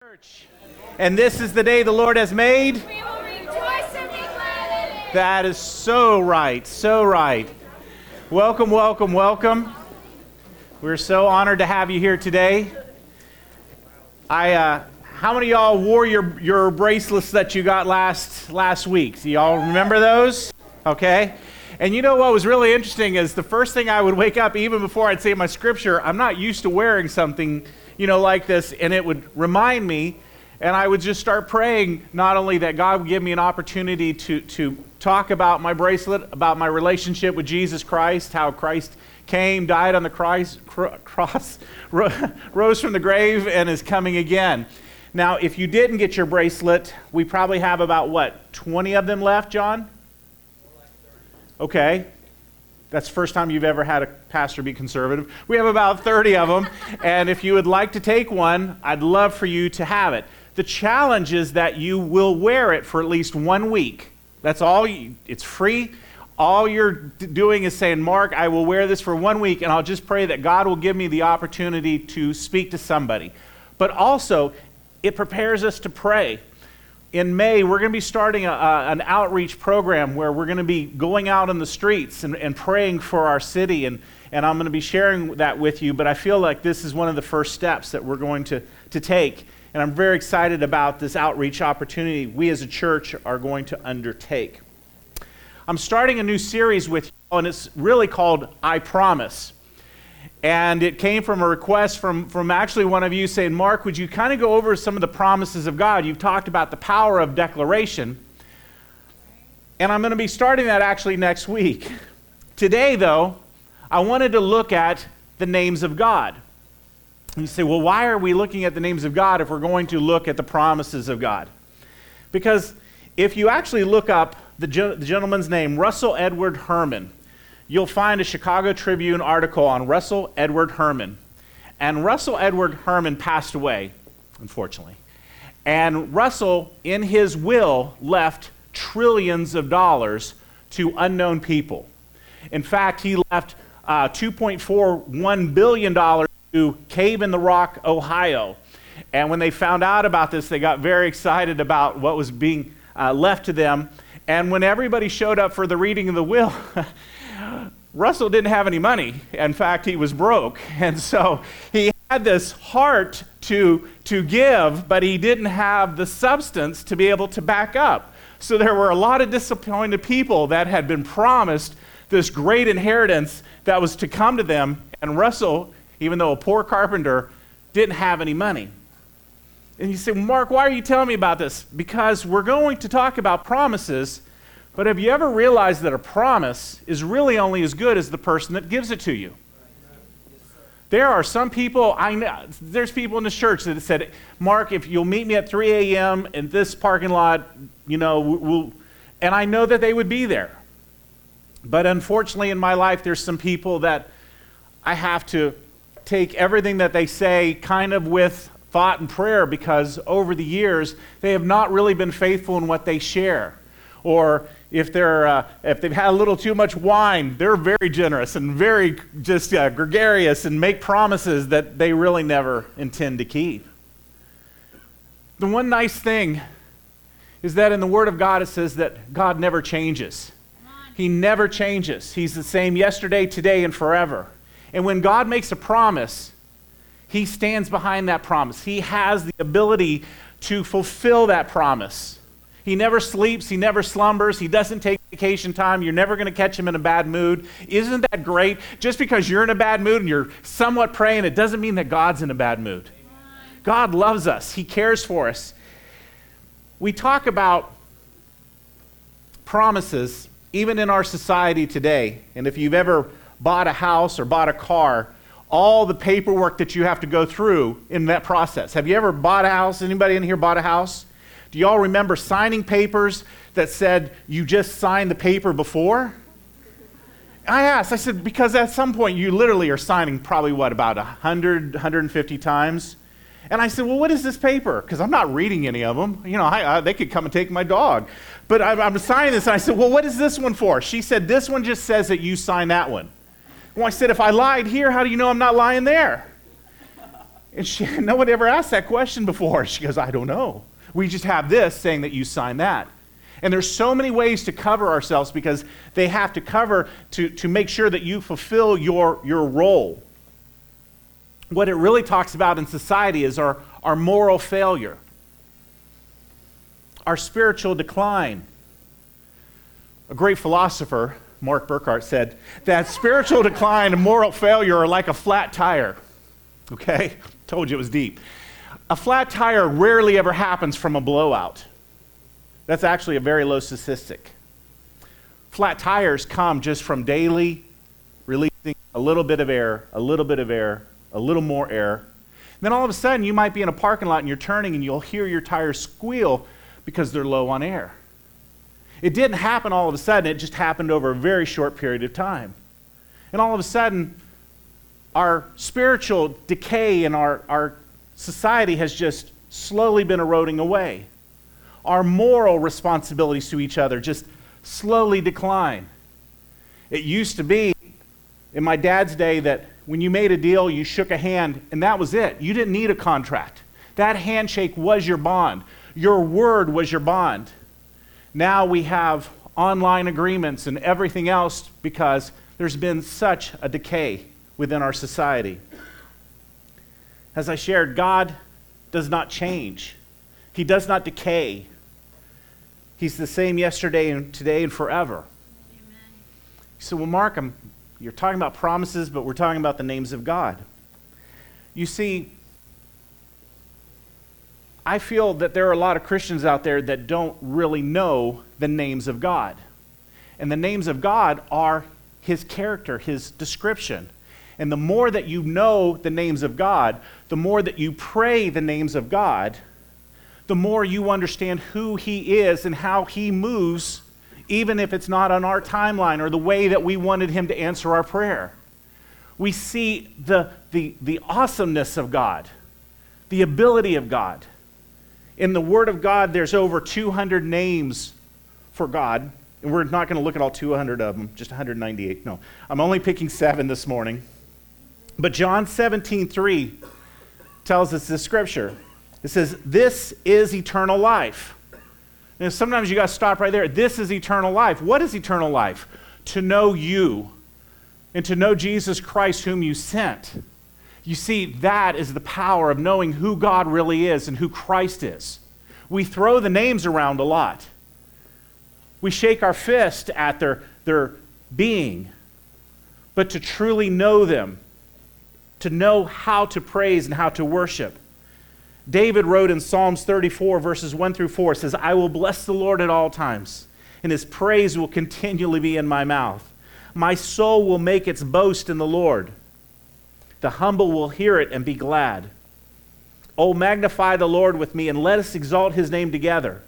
Church. And this is the day the Lord has made. We will rejoice and be glad in it. That is so right, so right. Welcome, welcome, welcome. We're so honored to have you here today. I, uh, how many of y'all wore your, your bracelets that you got last last week? Do y'all remember those? Okay. And you know what was really interesting is the first thing I would wake up, even before I'd say my scripture, I'm not used to wearing something, you know, like this, and it would remind me, and I would just start praying not only that God would give me an opportunity to, to talk about my bracelet, about my relationship with Jesus Christ, how Christ came, died on the Christ, cro- cross, rose from the grave, and is coming again. Now, if you didn't get your bracelet, we probably have about what, 20 of them left, John? Okay. That's the first time you've ever had a pastor be conservative. We have about 30 of them. and if you would like to take one, I'd love for you to have it. The challenge is that you will wear it for at least one week. That's all. You, it's free. All you're doing is saying, Mark, I will wear this for one week, and I'll just pray that God will give me the opportunity to speak to somebody. But also, it prepares us to pray in May, we're going to be starting a, a, an outreach program where we're going to be going out in the streets and, and praying for our city. And, and I'm going to be sharing that with you. But I feel like this is one of the first steps that we're going to, to take. And I'm very excited about this outreach opportunity we as a church are going to undertake. I'm starting a new series with you, and it's really called I Promise. And it came from a request from, from actually one of you saying, Mark, would you kind of go over some of the promises of God? You've talked about the power of declaration. And I'm going to be starting that actually next week. Today, though, I wanted to look at the names of God. And you say, well, why are we looking at the names of God if we're going to look at the promises of God? Because if you actually look up the, the gentleman's name, Russell Edward Herman, you'll find a Chicago Tribune article on Russell Edward Herman. And Russell Edward Herman passed away, unfortunately. And Russell, in his will, left trillions of dollars to unknown people. In fact, he left uh, $2.41 billion to Cave in the Rock, Ohio. And when they found out about this, they got very excited about what was being uh, left to them. And when everybody showed up for the reading of the will, Russell didn't have any money. In fact, he was broke. And so he had this heart to, to give, but he didn't have the substance to be able to back up. So there were a lot of disappointed people that had been promised this great inheritance that was to come to them. And Russell, even though a poor carpenter, didn't have any money. And you say, Mark, why are you telling me about this? Because we're going to talk about promises but have you ever realized that a promise is really only as good as the person that gives it to you? There are some people, I know, there's people in the church that said, Mark, if you'll meet me at 3 a.m. in this parking lot, you know, we'll, and I know that they would be there. But unfortunately, in my life, there's some people that I have to take everything that they say kind of with thought and prayer because over the years, they have not really been faithful in what they share. Or if, they're, uh, if they've had a little too much wine, they're very generous and very just uh, gregarious and make promises that they really never intend to keep. The one nice thing is that in the Word of God it says that God never changes. He never changes. He's the same yesterday, today, and forever. And when God makes a promise, He stands behind that promise. He has the ability to fulfill that promise. He never sleeps, he never slumbers, he doesn't take vacation time. You're never going to catch him in a bad mood. Isn't that great? Just because you're in a bad mood and you're somewhat praying, it doesn't mean that God's in a bad mood. God loves us, he cares for us. We talk about promises even in our society today. And if you've ever bought a house or bought a car, all the paperwork that you have to go through in that process. Have you ever bought a house? Anybody in here bought a house? Do y'all remember signing papers that said you just signed the paper before? I asked, I said, because at some point you literally are signing probably what, about 100, 150 times? And I said, well, what is this paper? Because I'm not reading any of them. You know, I, I, they could come and take my dog. But I, I'm signing this. And I said, well, what is this one for? She said, this one just says that you signed that one. Well, I said, if I lied here, how do you know I'm not lying there? And she, no one ever asked that question before. She goes, I don't know. We just have this saying that you sign that. And there's so many ways to cover ourselves because they have to cover to, to make sure that you fulfill your, your role. What it really talks about in society is our, our moral failure, our spiritual decline. A great philosopher, Mark Burkhart, said that spiritual decline and moral failure are like a flat tire. Okay? Told you it was deep. A flat tire rarely ever happens from a blowout. That's actually a very low statistic. Flat tires come just from daily releasing a little bit of air, a little bit of air, a little more air. Then all of a sudden, you might be in a parking lot and you're turning and you'll hear your tires squeal because they're low on air. It didn't happen all of a sudden, it just happened over a very short period of time. And all of a sudden, our spiritual decay and our, our society has just slowly been eroding away our moral responsibilities to each other just slowly decline. It used to be in my dad's day that when you made a deal, you shook a hand, and that was it. You didn't need a contract. That handshake was your bond, your word was your bond. Now we have online agreements and everything else because there's been such a decay within our society. As I shared, God does not change. He does not decay. He's the same yesterday and today and forever. Amen. So, well, Mark, I'm, you're talking about promises, but we're talking about the names of God. You see, I feel that there are a lot of Christians out there that don't really know the names of God. And the names of God are his character, his description. And the more that you know the names of God, the more that you pray the names of God, the more you understand who He is and how He moves, even if it's not on our timeline or the way that we wanted Him to answer our prayer. We see the, the, the awesomeness of God, the ability of God. In the Word of God, there's over 200 names for God. And we're not going to look at all 200 of them, just 198. No, I'm only picking seven this morning. But John 17, 3 tells us this scripture. It says, This is eternal life. And sometimes you got to stop right there. This is eternal life. What is eternal life? To know you and to know Jesus Christ, whom you sent. You see, that is the power of knowing who God really is and who Christ is. We throw the names around a lot. We shake our fist at their, their being. But to truly know them, to know how to praise and how to worship, David wrote in Psalms 34, verses 1 through 4, says, I will bless the Lord at all times, and his praise will continually be in my mouth. My soul will make its boast in the Lord. The humble will hear it and be glad. Oh, magnify the Lord with me, and let us exalt his name together.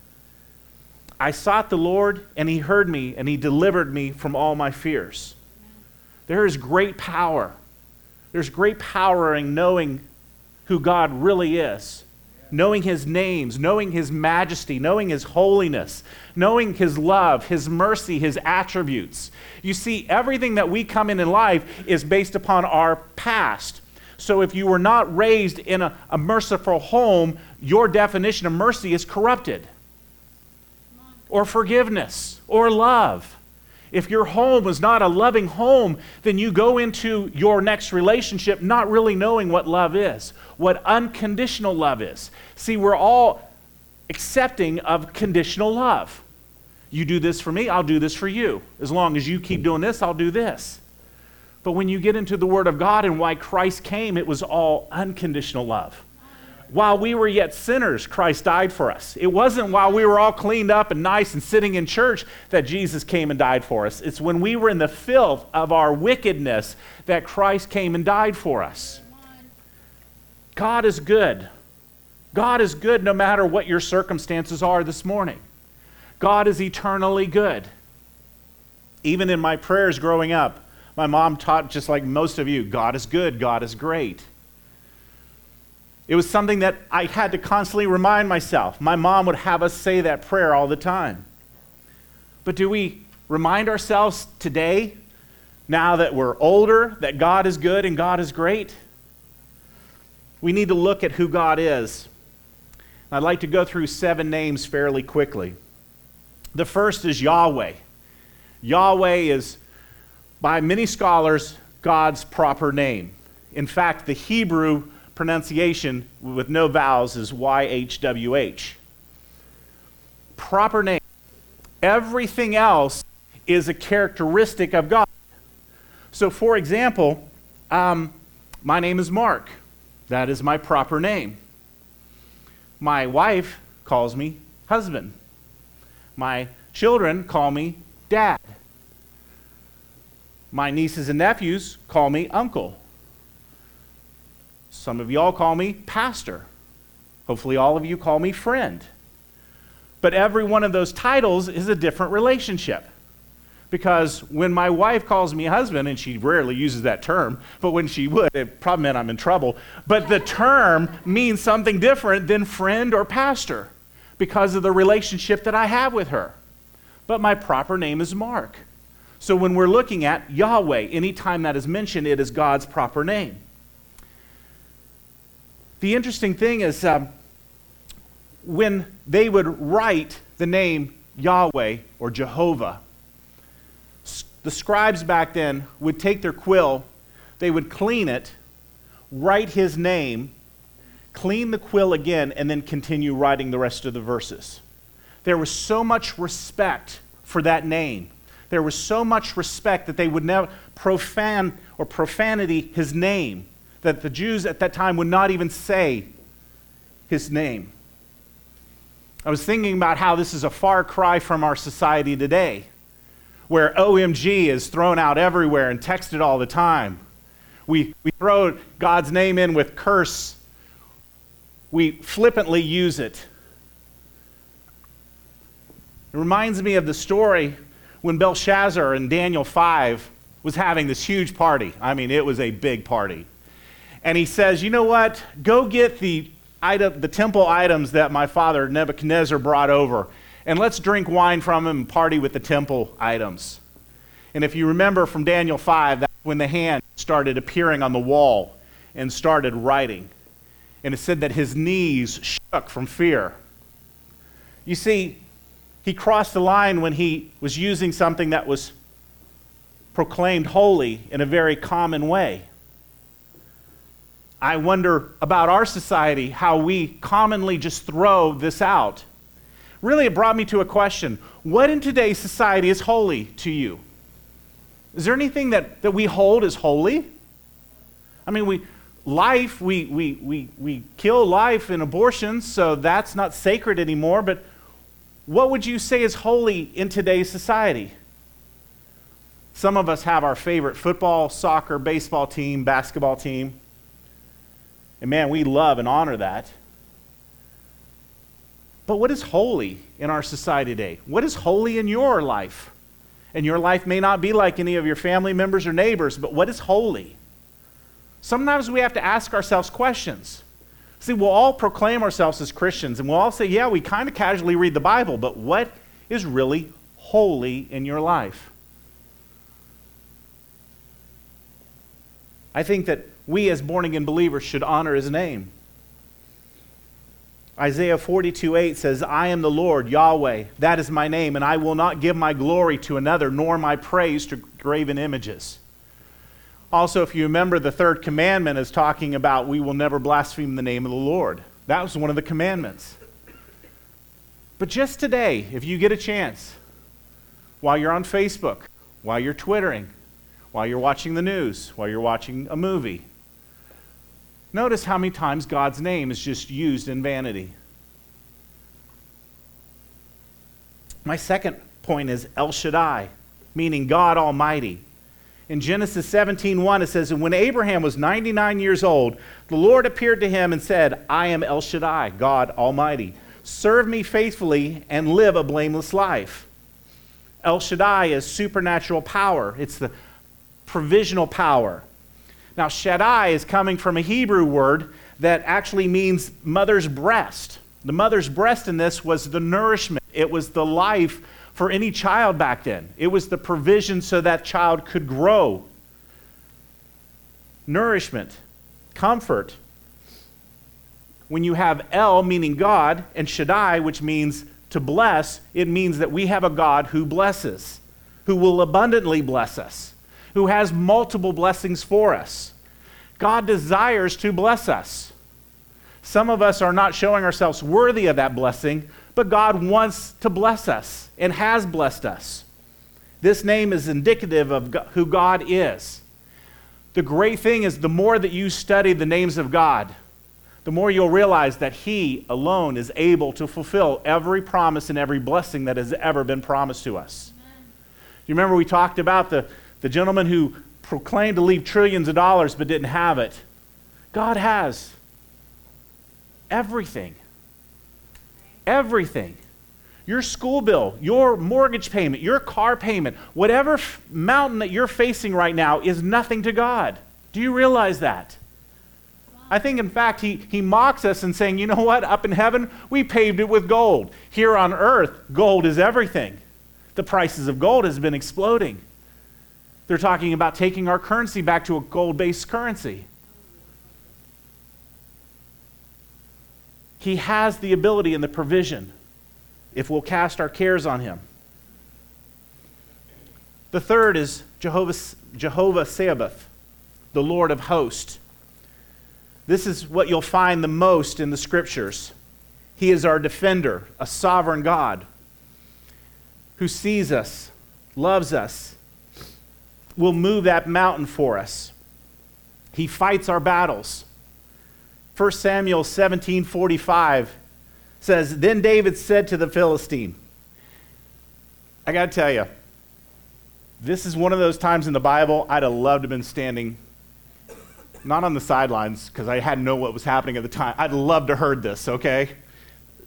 I sought the Lord, and he heard me, and he delivered me from all my fears. There is great power. There's great power in knowing who God really is knowing his names, knowing his majesty, knowing his holiness, knowing his love, his mercy, his attributes. You see, everything that we come in in life is based upon our past. So if you were not raised in a, a merciful home, your definition of mercy is corrupted, or forgiveness, or love. If your home is not a loving home, then you go into your next relationship not really knowing what love is, what unconditional love is. See, we're all accepting of conditional love. You do this for me, I'll do this for you. As long as you keep doing this, I'll do this. But when you get into the Word of God and why Christ came, it was all unconditional love while we were yet sinners, Christ died for us. It wasn't while we were all cleaned up and nice and sitting in church that Jesus came and died for us. It's when we were in the filth of our wickedness that Christ came and died for us. God is good. God is good no matter what your circumstances are this morning. God is eternally good. Even in my prayers growing up, my mom taught, just like most of you, God is good, God is great. It was something that I had to constantly remind myself. My mom would have us say that prayer all the time. But do we remind ourselves today, now that we're older, that God is good and God is great? we need to look at who God is. I'd like to go through seven names fairly quickly. The first is Yahweh. Yahweh is, by many scholars, God's proper name. In fact, the Hebrew pronunciation with no vowels is YHWH. Proper name. Everything else is a characteristic of God. So, for example, um, my name is Mark. That is my proper name. My wife calls me husband. My children call me dad. My nieces and nephews call me uncle. Some of y'all call me pastor. Hopefully, all of you call me friend. But every one of those titles is a different relationship. Because when my wife calls me husband, and she rarely uses that term, but when she would, it probably meant I'm in trouble. But the term means something different than friend or pastor because of the relationship that I have with her. But my proper name is Mark. So when we're looking at Yahweh, anytime that is mentioned, it is God's proper name. The interesting thing is um, when they would write the name Yahweh or Jehovah, the scribes back then would take their quill, they would clean it, write his name, clean the quill again, and then continue writing the rest of the verses. There was so much respect for that name. There was so much respect that they would never profane or profanity his name, that the Jews at that time would not even say his name. I was thinking about how this is a far cry from our society today where OMG is thrown out everywhere and texted all the time. We, we throw God's name in with curse, we flippantly use it. It reminds me of the story when Belshazzar in Daniel 5 was having this huge party. I mean, it was a big party. And he says, You know what? Go get the, item, the temple items that my father Nebuchadnezzar brought over and let's drink wine from him and party with the temple items. And if you remember from Daniel 5, that's when the hand started appearing on the wall and started writing. And it said that his knees shook from fear. You see, he crossed the line when he was using something that was proclaimed holy in a very common way. I wonder about our society, how we commonly just throw this out really it brought me to a question What in today's society is holy to you? Is there anything that, that we hold as holy? I mean, we, life, we, we, we, we kill life in abortions, so that's not sacred anymore, but what would you say is holy in today's society? Some of us have our favorite football, soccer, baseball team, basketball team. And man, we love and honor that. But what is holy in our society today? What is holy in your life? And your life may not be like any of your family members or neighbors, but what is holy? Sometimes we have to ask ourselves questions. See, we'll all proclaim ourselves as Christians, and we'll all say, yeah, we kind of casually read the Bible, but what is really holy in your life? I think that we as born again believers should honor his name. Isaiah 42 8 says, I am the Lord, Yahweh. That is my name, and I will not give my glory to another, nor my praise to graven images. Also, if you remember, the third commandment is talking about we will never blaspheme the name of the Lord. That was one of the commandments. But just today, if you get a chance, while you're on Facebook, while you're Twittering, while you're watching the news, while you're watching a movie, Notice how many times God's name is just used in vanity. My second point is El Shaddai, meaning God Almighty. In Genesis 17:1 it says, "And when Abraham was 99 years old, the Lord appeared to him and said, I am El Shaddai, God Almighty. Serve me faithfully and live a blameless life." El Shaddai is supernatural power. It's the provisional power. Now, Shaddai is coming from a Hebrew word that actually means mother's breast. The mother's breast in this was the nourishment, it was the life for any child back then. It was the provision so that child could grow. Nourishment, comfort. when you have El, meaning God, and Shaddai, which means to bless, it means that we have a God who blesses, who will abundantly bless us, who has multiple blessings for us. God desires to bless us. Some of us are not showing ourselves worthy of that blessing, but God wants to bless us and has blessed us. This name is indicative of who God is. The great thing is, the more that you study the names of God, the more you'll realize that He alone is able to fulfill every promise and every blessing that has ever been promised to us. Amen. You remember we talked about the, the gentleman who proclaimed to leave trillions of dollars but didn't have it? God has everything. Everything. Your school bill, your mortgage payment, your car payment, whatever f- mountain that you're facing right now is nothing to God. Do you realize that? I think, in fact, he, he mocks us in saying, you know what? Up in heaven, we paved it with gold. Here on earth, gold is everything. The prices of gold has been exploding. They're talking about taking our currency back to a gold based currency. He has the ability and the provision if we'll cast our cares on him. The third is Jehovah, Jehovah Sabaoth, the Lord of hosts. This is what you'll find the most in the scriptures. He is our defender, a sovereign God who sees us, loves us, will move that mountain for us. He fights our battles. 1 Samuel 17:45 says, Then David said to the Philistine, I got to tell you, this is one of those times in the Bible I'd have loved to have been standing, not on the sidelines, because I hadn't know what was happening at the time. I'd love to heard this, okay?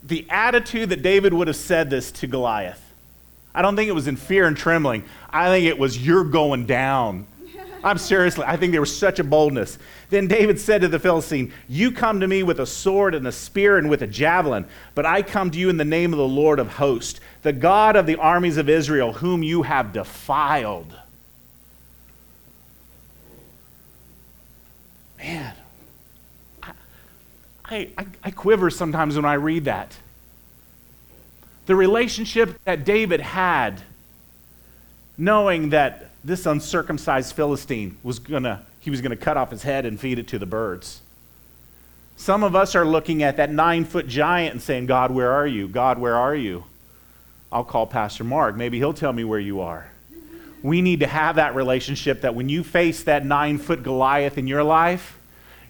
The attitude that David would have said this to Goliath. I don't think it was in fear and trembling. I think it was, you're going down. I'm seriously, I think there was such a boldness. Then David said to the Philistine, You come to me with a sword and a spear and with a javelin, but I come to you in the name of the Lord of hosts, the God of the armies of Israel, whom you have defiled. Man, I, I, I quiver sometimes when I read that. The relationship that David had, knowing that this uncircumcised Philistine was gonna, he was gonna cut off his head and feed it to the birds. Some of us are looking at that nine foot giant and saying, God, where are you? God, where are you? I'll call Pastor Mark. Maybe he'll tell me where you are. We need to have that relationship that when you face that nine foot Goliath in your life,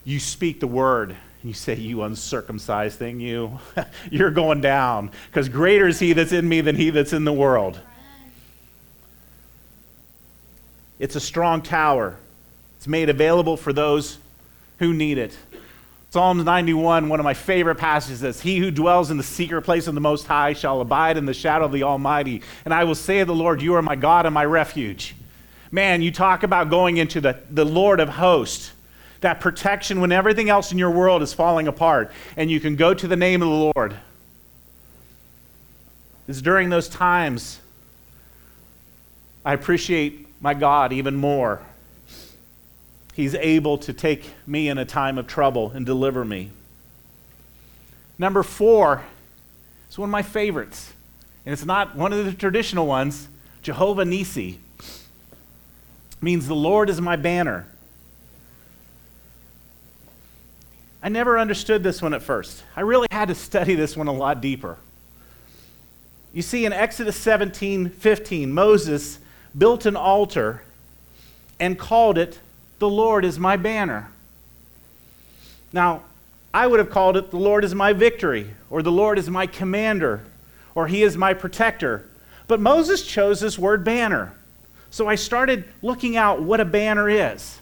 you speak the word. You say, You uncircumcised thing, you, you're going down. Because greater is he that's in me than he that's in the world. It's a strong tower. It's made available for those who need it. Psalms 91, one of my favorite passages says, He who dwells in the secret place of the Most High shall abide in the shadow of the Almighty. And I will say of the Lord, You are my God and my refuge. Man, you talk about going into the, the Lord of hosts, that protection when everything else in your world is falling apart, and you can go to the name of the Lord. It's during those times I appreciate my God even more. He's able to take me in a time of trouble and deliver me. Number four is one of my favorites, and it's not one of the traditional ones. Jehovah Nisi means the Lord is my banner. I never understood this one at first. I really had to study this one a lot deeper. You see, in Exodus 17 15, Moses built an altar and called it, The Lord is my banner. Now, I would have called it, The Lord is my victory, or The Lord is my commander, or He is my protector. But Moses chose this word banner. So I started looking out what a banner is.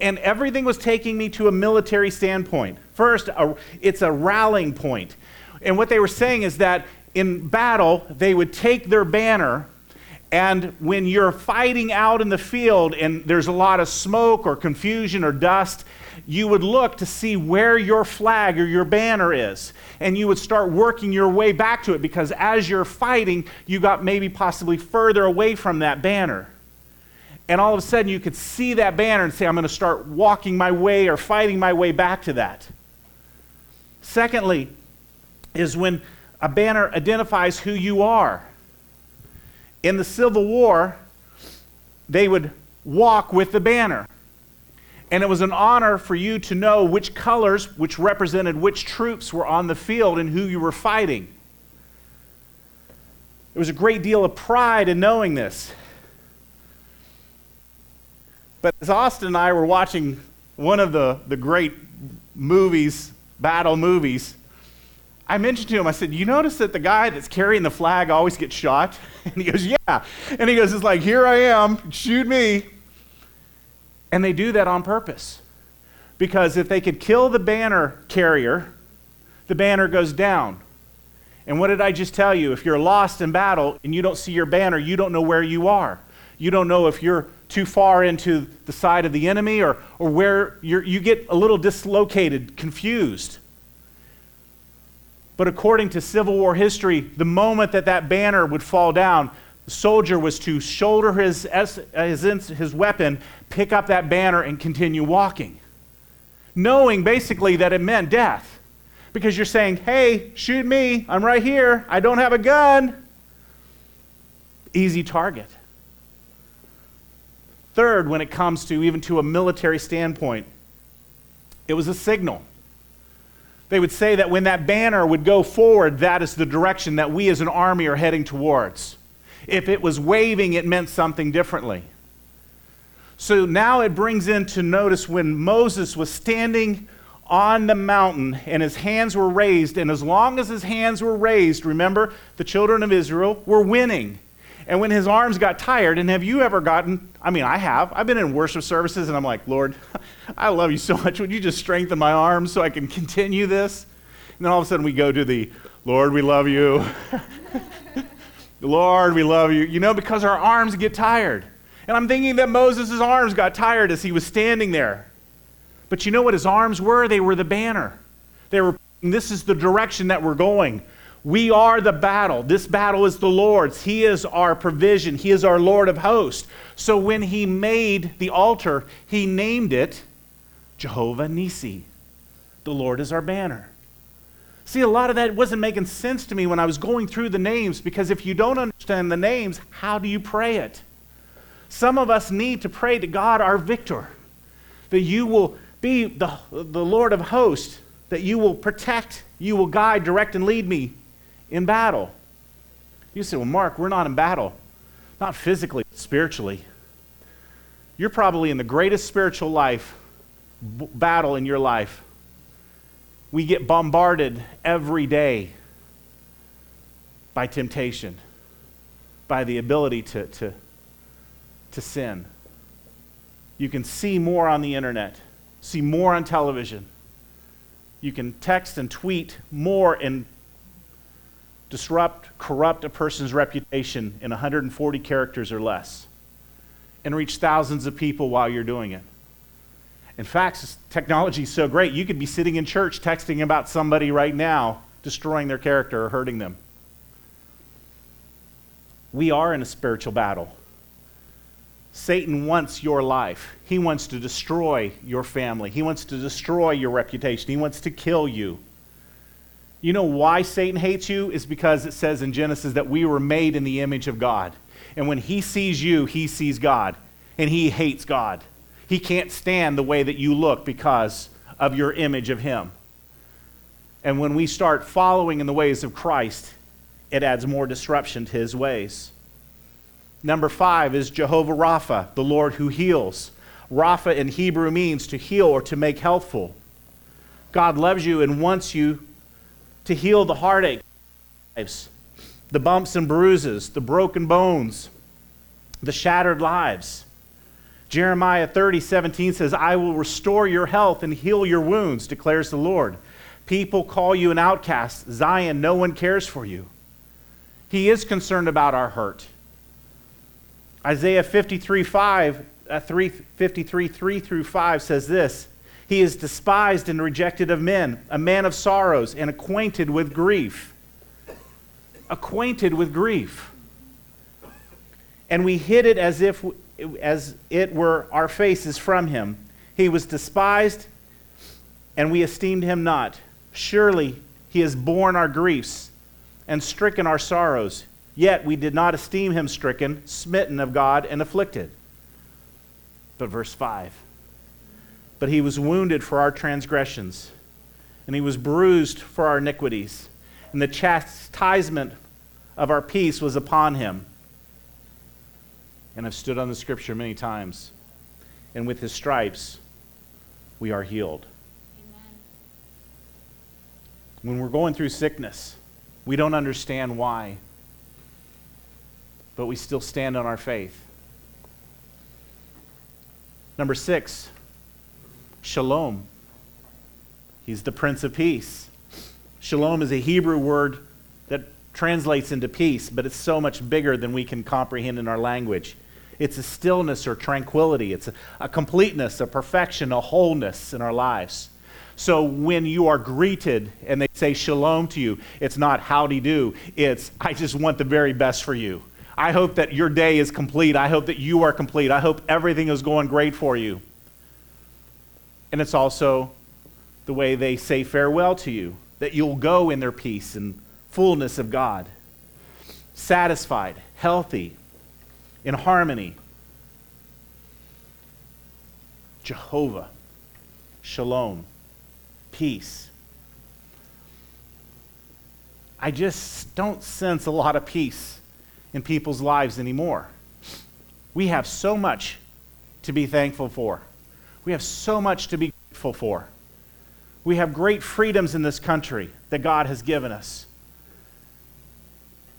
And everything was taking me to a military standpoint. First, a, it's a rallying point. And what they were saying is that in battle, they would take their banner and when you're fighting out in the field and there's a lot of smoke or confusion or dust, you would look to see where your flag or your banner is. And you would start working your way back to it because as you're fighting, you got maybe possibly further away from that banner. And all of a sudden, you could see that banner and say, I'm going to start walking my way or fighting my way back to that. Secondly, is when a banner identifies who you are. In the Civil War, they would walk with the banner. And it was an honor for you to know which colors, which represented which troops were on the field and who you were fighting. There was a great deal of pride in knowing this. But as Austin and I were watching one of the, the great movies, battle movies, I mentioned to him, I said, You notice that the guy that's carrying the flag always gets shot? And he goes, Yeah. And he goes, It's like, Here I am, shoot me. And they do that on purpose. Because if they could kill the banner carrier, the banner goes down. And what did I just tell you? If you're lost in battle and you don't see your banner, you don't know where you are. You don't know if you're too far into the side of the enemy or, or where you're, you get a little dislocated, confused. But according to Civil War history, the moment that that banner would fall down, the soldier was to shoulder his, his, his weapon, pick up that banner, and continue walking, knowing basically that it meant death. Because you're saying, hey, shoot me, I'm right here, I don't have a gun. Easy target. Third, when it comes to even to a military standpoint, it was a signal. They would say that when that banner would go forward, that is the direction that we as an army are heading towards. If it was waving, it meant something differently. So now it brings into notice when Moses was standing on the mountain and his hands were raised, and as long as his hands were raised, remember, the children of Israel were winning. And when his arms got tired, and have you ever gotten, I mean, I have, I've been in worship services and I'm like, Lord, I love you so much. Would you just strengthen my arms so I can continue this? And then all of a sudden we go to the, Lord, we love you. Lord, we love you. You know, because our arms get tired. And I'm thinking that Moses' arms got tired as he was standing there. But you know what his arms were? They were the banner. They were, this is the direction that we're going. We are the battle. This battle is the Lord's. He is our provision. He is our Lord of hosts. So when he made the altar, he named it Jehovah Nisi. The Lord is our banner. See, a lot of that wasn't making sense to me when I was going through the names because if you don't understand the names, how do you pray it? Some of us need to pray to God, our victor, that you will be the, the Lord of hosts, that you will protect, you will guide, direct, and lead me in battle. You say, well, Mark, we're not in battle. Not physically, spiritually. You're probably in the greatest spiritual life, b- battle in your life. We get bombarded every day by temptation, by the ability to, to, to sin. You can see more on the internet, see more on television. You can text and tweet more and disrupt, corrupt a person's reputation in 140 characters or less and reach thousands of people while you're doing it. In fact, technology is so great, you could be sitting in church texting about somebody right now, destroying their character or hurting them. We are in a spiritual battle. Satan wants your life. He wants to destroy your family. He wants to destroy your reputation. He wants to kill you. You know why Satan hates you? Is because it says in Genesis that we were made in the image of God. And when he sees you, he sees God. And he hates God. He can't stand the way that you look because of your image of him. And when we start following in the ways of Christ, it adds more disruption to his ways. Number five is Jehovah Rapha, the Lord who heals. Rapha in Hebrew means to heal or to make healthful. God loves you and wants you to heal the heartache, the bumps and bruises, the broken bones, the shattered lives. Jeremiah 30, 17 says, I will restore your health and heal your wounds, declares the Lord. People call you an outcast. Zion, no one cares for you. He is concerned about our hurt. Isaiah 53, 5, uh, 3, 53, 3 through 5 says this he is despised and rejected of men, a man of sorrows and acquainted with grief. Acquainted with grief. And we hid it as if as it were our faces from him. He was despised and we esteemed him not. Surely he has borne our griefs and stricken our sorrows. Yet we did not esteem him stricken, smitten of God, and afflicted. But verse 5 But he was wounded for our transgressions, and he was bruised for our iniquities, and the chastisement of our peace was upon him. And I've stood on the scripture many times, and with his stripes we are healed. When we're going through sickness, we don't understand why, but we still stand on our faith. Number six, shalom. He's the Prince of Peace. Shalom is a Hebrew word that translates into peace, but it's so much bigger than we can comprehend in our language. It's a stillness or tranquility, it's a, a completeness, a perfection, a wholeness in our lives. So when you are greeted and they say shalom to you, it's not howdy do, it's I just want the very best for you. I hope that your day is complete. I hope that you are complete. I hope everything is going great for you. And it's also the way they say farewell to you, that you'll go in their peace and fullness of God, satisfied, healthy, in harmony. Jehovah, shalom, peace. I just don't sense a lot of peace in people's lives anymore. We have so much to be thankful for. We have so much to be grateful for. We have great freedoms in this country that God has given us.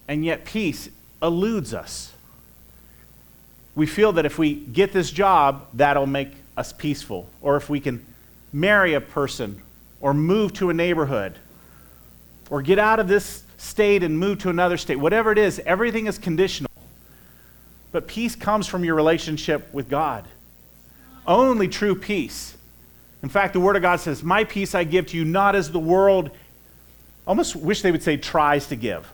And yet, peace eludes us. We feel that if we get this job, that'll make us peaceful. Or if we can marry a person, or move to a neighborhood, or get out of this state and move to another state, whatever it is, everything is conditional. But peace comes from your relationship with God. Only true peace. In fact, the Word of God says, My peace I give to you, not as the world, almost wish they would say, tries to give.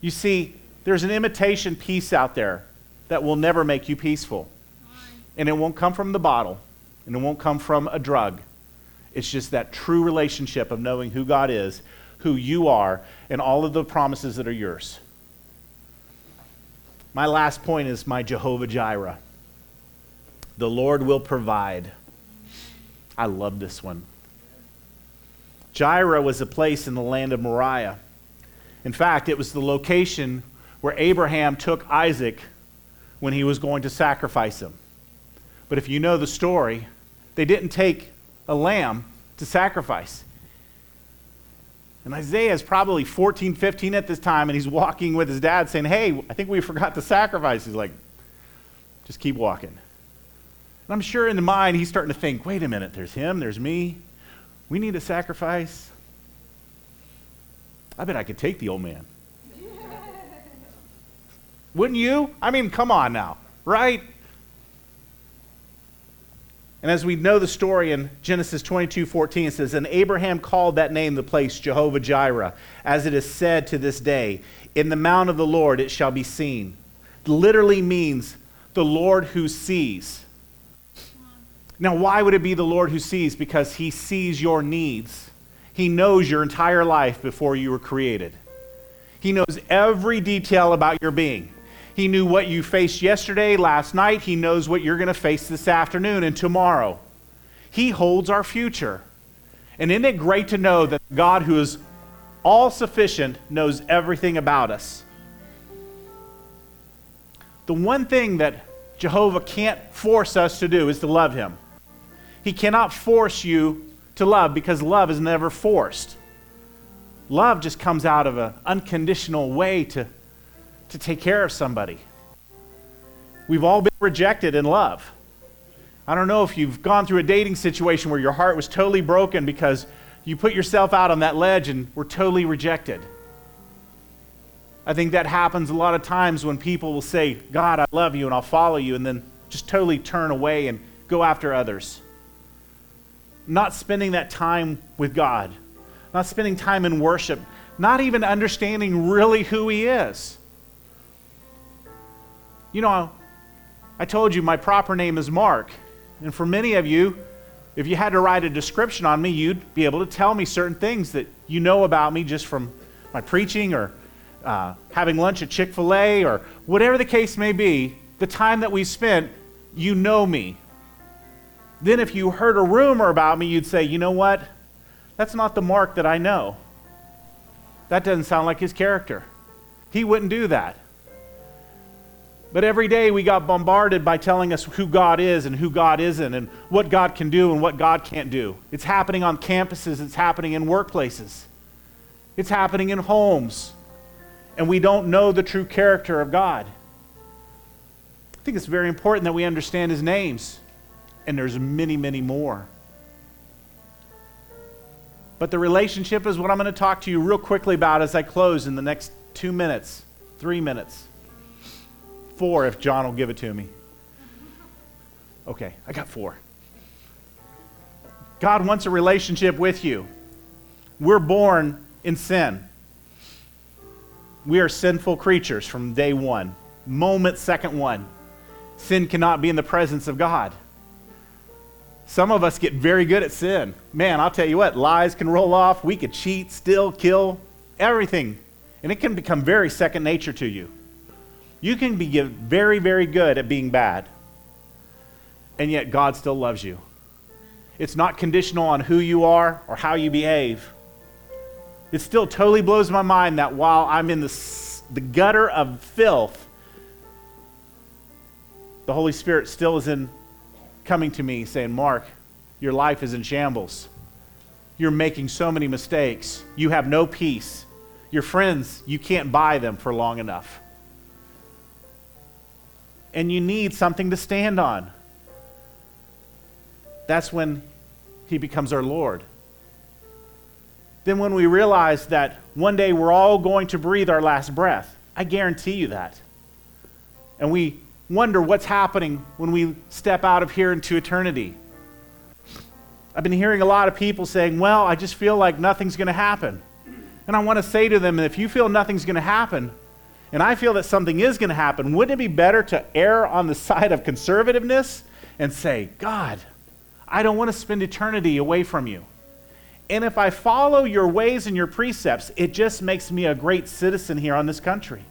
You see, there's an imitation peace out there that will never make you peaceful. And it won't come from the bottle, and it won't come from a drug. It's just that true relationship of knowing who God is, who you are, and all of the promises that are yours. My last point is my Jehovah Jireh. The Lord will provide. I love this one. Jireh was a place in the land of Moriah. In fact, it was the location where Abraham took Isaac when he was going to sacrifice him. But if you know the story, they didn't take a lamb to sacrifice. And Isaiah is probably 14, 15 at this time, and he's walking with his dad saying, Hey, I think we forgot to sacrifice. He's like, Just keep walking. And I'm sure in the mind, he's starting to think, Wait a minute, there's him, there's me. We need a sacrifice. I bet I could take the old man. Wouldn't you? I mean, come on now, right? And as we know the story in Genesis 22 14, it says, And Abraham called that name the place Jehovah Jireh, as it is said to this day, In the mount of the Lord it shall be seen. It literally means the Lord who sees. Now, why would it be the Lord who sees? Because he sees your needs. He knows your entire life before you were created. He knows every detail about your being. He knew what you faced yesterday, last night. He knows what you're going to face this afternoon and tomorrow. He holds our future. And isn't it great to know that God, who is all sufficient, knows everything about us? The one thing that Jehovah can't force us to do is to love Him. He cannot force you to love because love is never forced. Love just comes out of an unconditional way to, to take care of somebody. We've all been rejected in love. I don't know if you've gone through a dating situation where your heart was totally broken because you put yourself out on that ledge and were totally rejected. I think that happens a lot of times when people will say, God, I love you and I'll follow you, and then just totally turn away and go after others. Not spending that time with God, not spending time in worship, not even understanding really who He is. You know, I told you my proper name is Mark, and for many of you, If you had to write a description on me, you'd be able to tell me certain things that you know about me just from my preaching or uh, having lunch at Chick fil A or whatever the case may be. The time that we spent, you know me. Then, if you heard a rumor about me, you'd say, you know what? That's not the Mark that I know. That doesn't sound like his character. He wouldn't do that. But every day we got bombarded by telling us who God is and who God isn't and what God can do and what God can't do. It's happening on campuses, it's happening in workplaces, it's happening in homes. And we don't know the true character of God. I think it's very important that we understand his names, and there's many, many more. But the relationship is what I'm going to talk to you real quickly about as I close in the next two minutes, three minutes four if John will give it to me. Okay, I got four. God wants a relationship with you. We're born in sin. We are sinful creatures from day one, moment second one. Sin cannot be in the presence of God. Some of us get very good at sin. Man, I'll tell you what, lies can roll off. We could cheat, steal, kill, everything. And it can become very second nature to you. You can be very, very good at being bad, and yet God still loves you. It's not conditional on who you are or how you behave. It still totally blows my mind that while I'm in the, the gutter of filth, the Holy Spirit still is in coming to me saying, Mark, your life is in shambles. You're making so many mistakes. You have no peace. Your friends, you can't buy them for long enough and you need something to stand on. That's when he becomes our Lord. Then, when we realize that one day we're all going to breathe our last breath, I guarantee you that. And we wonder what's happening when we step out of here into eternity. I've been hearing a lot of people saying, Well, I just feel like nothing's going to happen. And I want to say to them, if you feel nothing's going to happen, and I feel that something is going to happen, wouldn't it be better to err on the side of conservativeness and say, God, I don't want to spend eternity away from you. And if I follow your ways and your precepts, it just makes me a great citizen here on this country.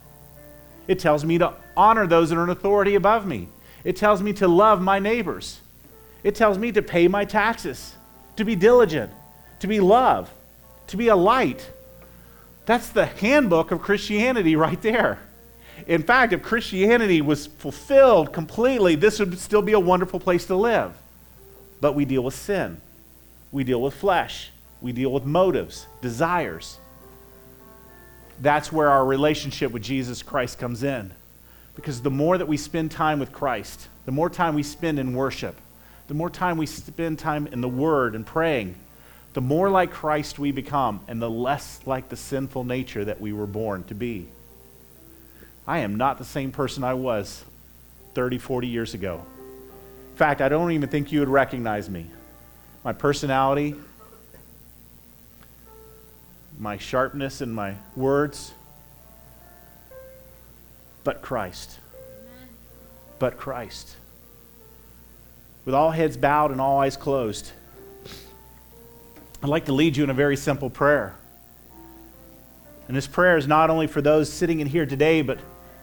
It tells me to honor those that are in authority above me. It tells me to love my neighbors. It tells me to pay my taxes, to be diligent, to be love, to be a light that's the handbook of Christianity right there. In fact, if Christianity was fulfilled completely, this would still be a wonderful place to live. But we deal with sin, we deal with flesh, we deal with motives, desires. That's where our relationship with Jesus Christ comes in. Because the more that we spend time with Christ, the more time we spend in worship, the more time we spend time in the Word and praying, the more like Christ we become, and the less like the sinful nature that we were born to be. I am not the same person I was 30, 40 years ago. In fact, I don't even think you would recognize me. My personality, my sharpness in my words, but Christ. But Christ. With all heads bowed and all eyes closed. I'd like to lead you in a very simple prayer. And this prayer is not only for those sitting in here today, but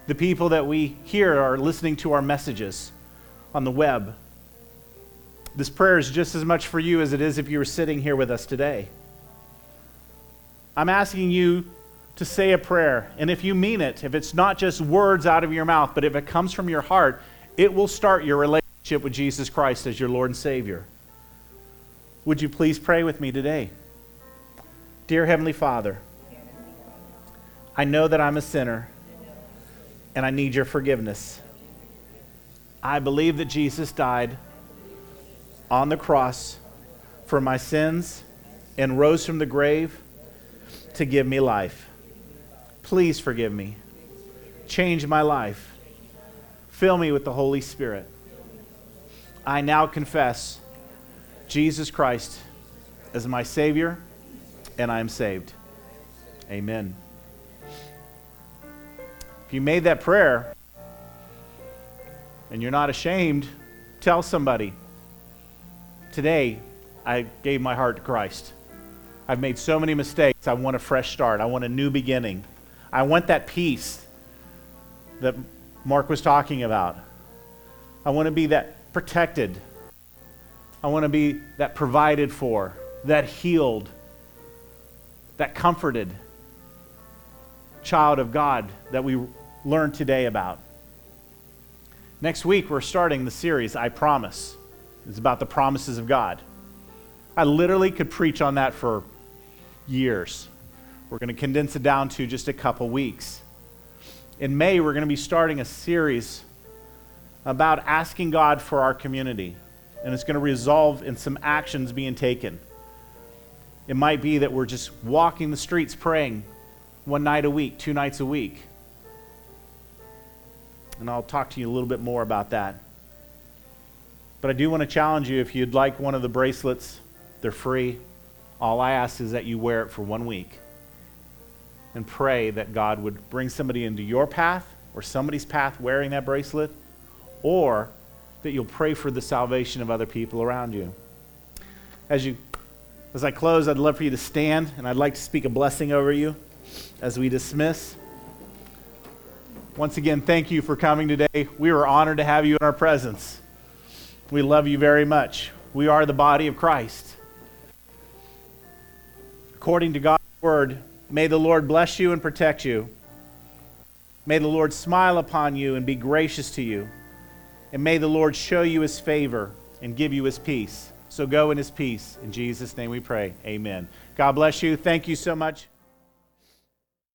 the people that we hear are listening to our messages on the web. This prayer is just as much for you as it is if you were sitting here with us today. I'm asking you to say a prayer, and if you mean it, if it's not just words out of your mouth, but if it comes from your heart, it will start your relationship with Jesus Christ as your Lord and Savior. Would you please pray with me today? Dear Heavenly Father, I know that I'm a sinner and I need your forgiveness. I believe that Jesus died on the cross for my sins and rose from the grave to give me life. Please forgive me. Change my life. Fill me with the Holy Spirit. I now confess Jesus Christ as my Savior, and I am saved. Amen. If you made that prayer and you're not ashamed, tell somebody. today I gave my heart to Christ. I've made so many mistakes. I want a fresh start. I want a new beginning. I want that peace that Mark was talking about. I want to be that protected. I want to be that provided for, that healed, that comforted child of God that we learned today about. Next week, we're starting the series, I Promise. It's about the promises of God. I literally could preach on that for years. We're going to condense it down to just a couple weeks. In May, we're going to be starting a series about asking God for our community, and it's going to resolve in some actions being taken. It might be that we're just walking the streets praying one night a week, two nights a week. And I'll talk to you a little bit more about that. But I do want to challenge you if you'd like one of the bracelets, they're free. All I ask is that you wear it for one week and pray that God would bring somebody into your path or somebody's path wearing that bracelet, or that you'll pray for the salvation of other people around you. As you as I close, I'd love for you to stand and I'd like to speak a blessing over you as we dismiss. Once again, thank you for coming today. We are honored to have you in our presence. We love you very much. We are the body of Christ. According to God's word, may the Lord bless you and protect you. May the Lord smile upon you and be gracious to you. And may the Lord show you his favor and give you his peace. So go in his peace. In Jesus' name we pray. Amen. God bless you. Thank you so much.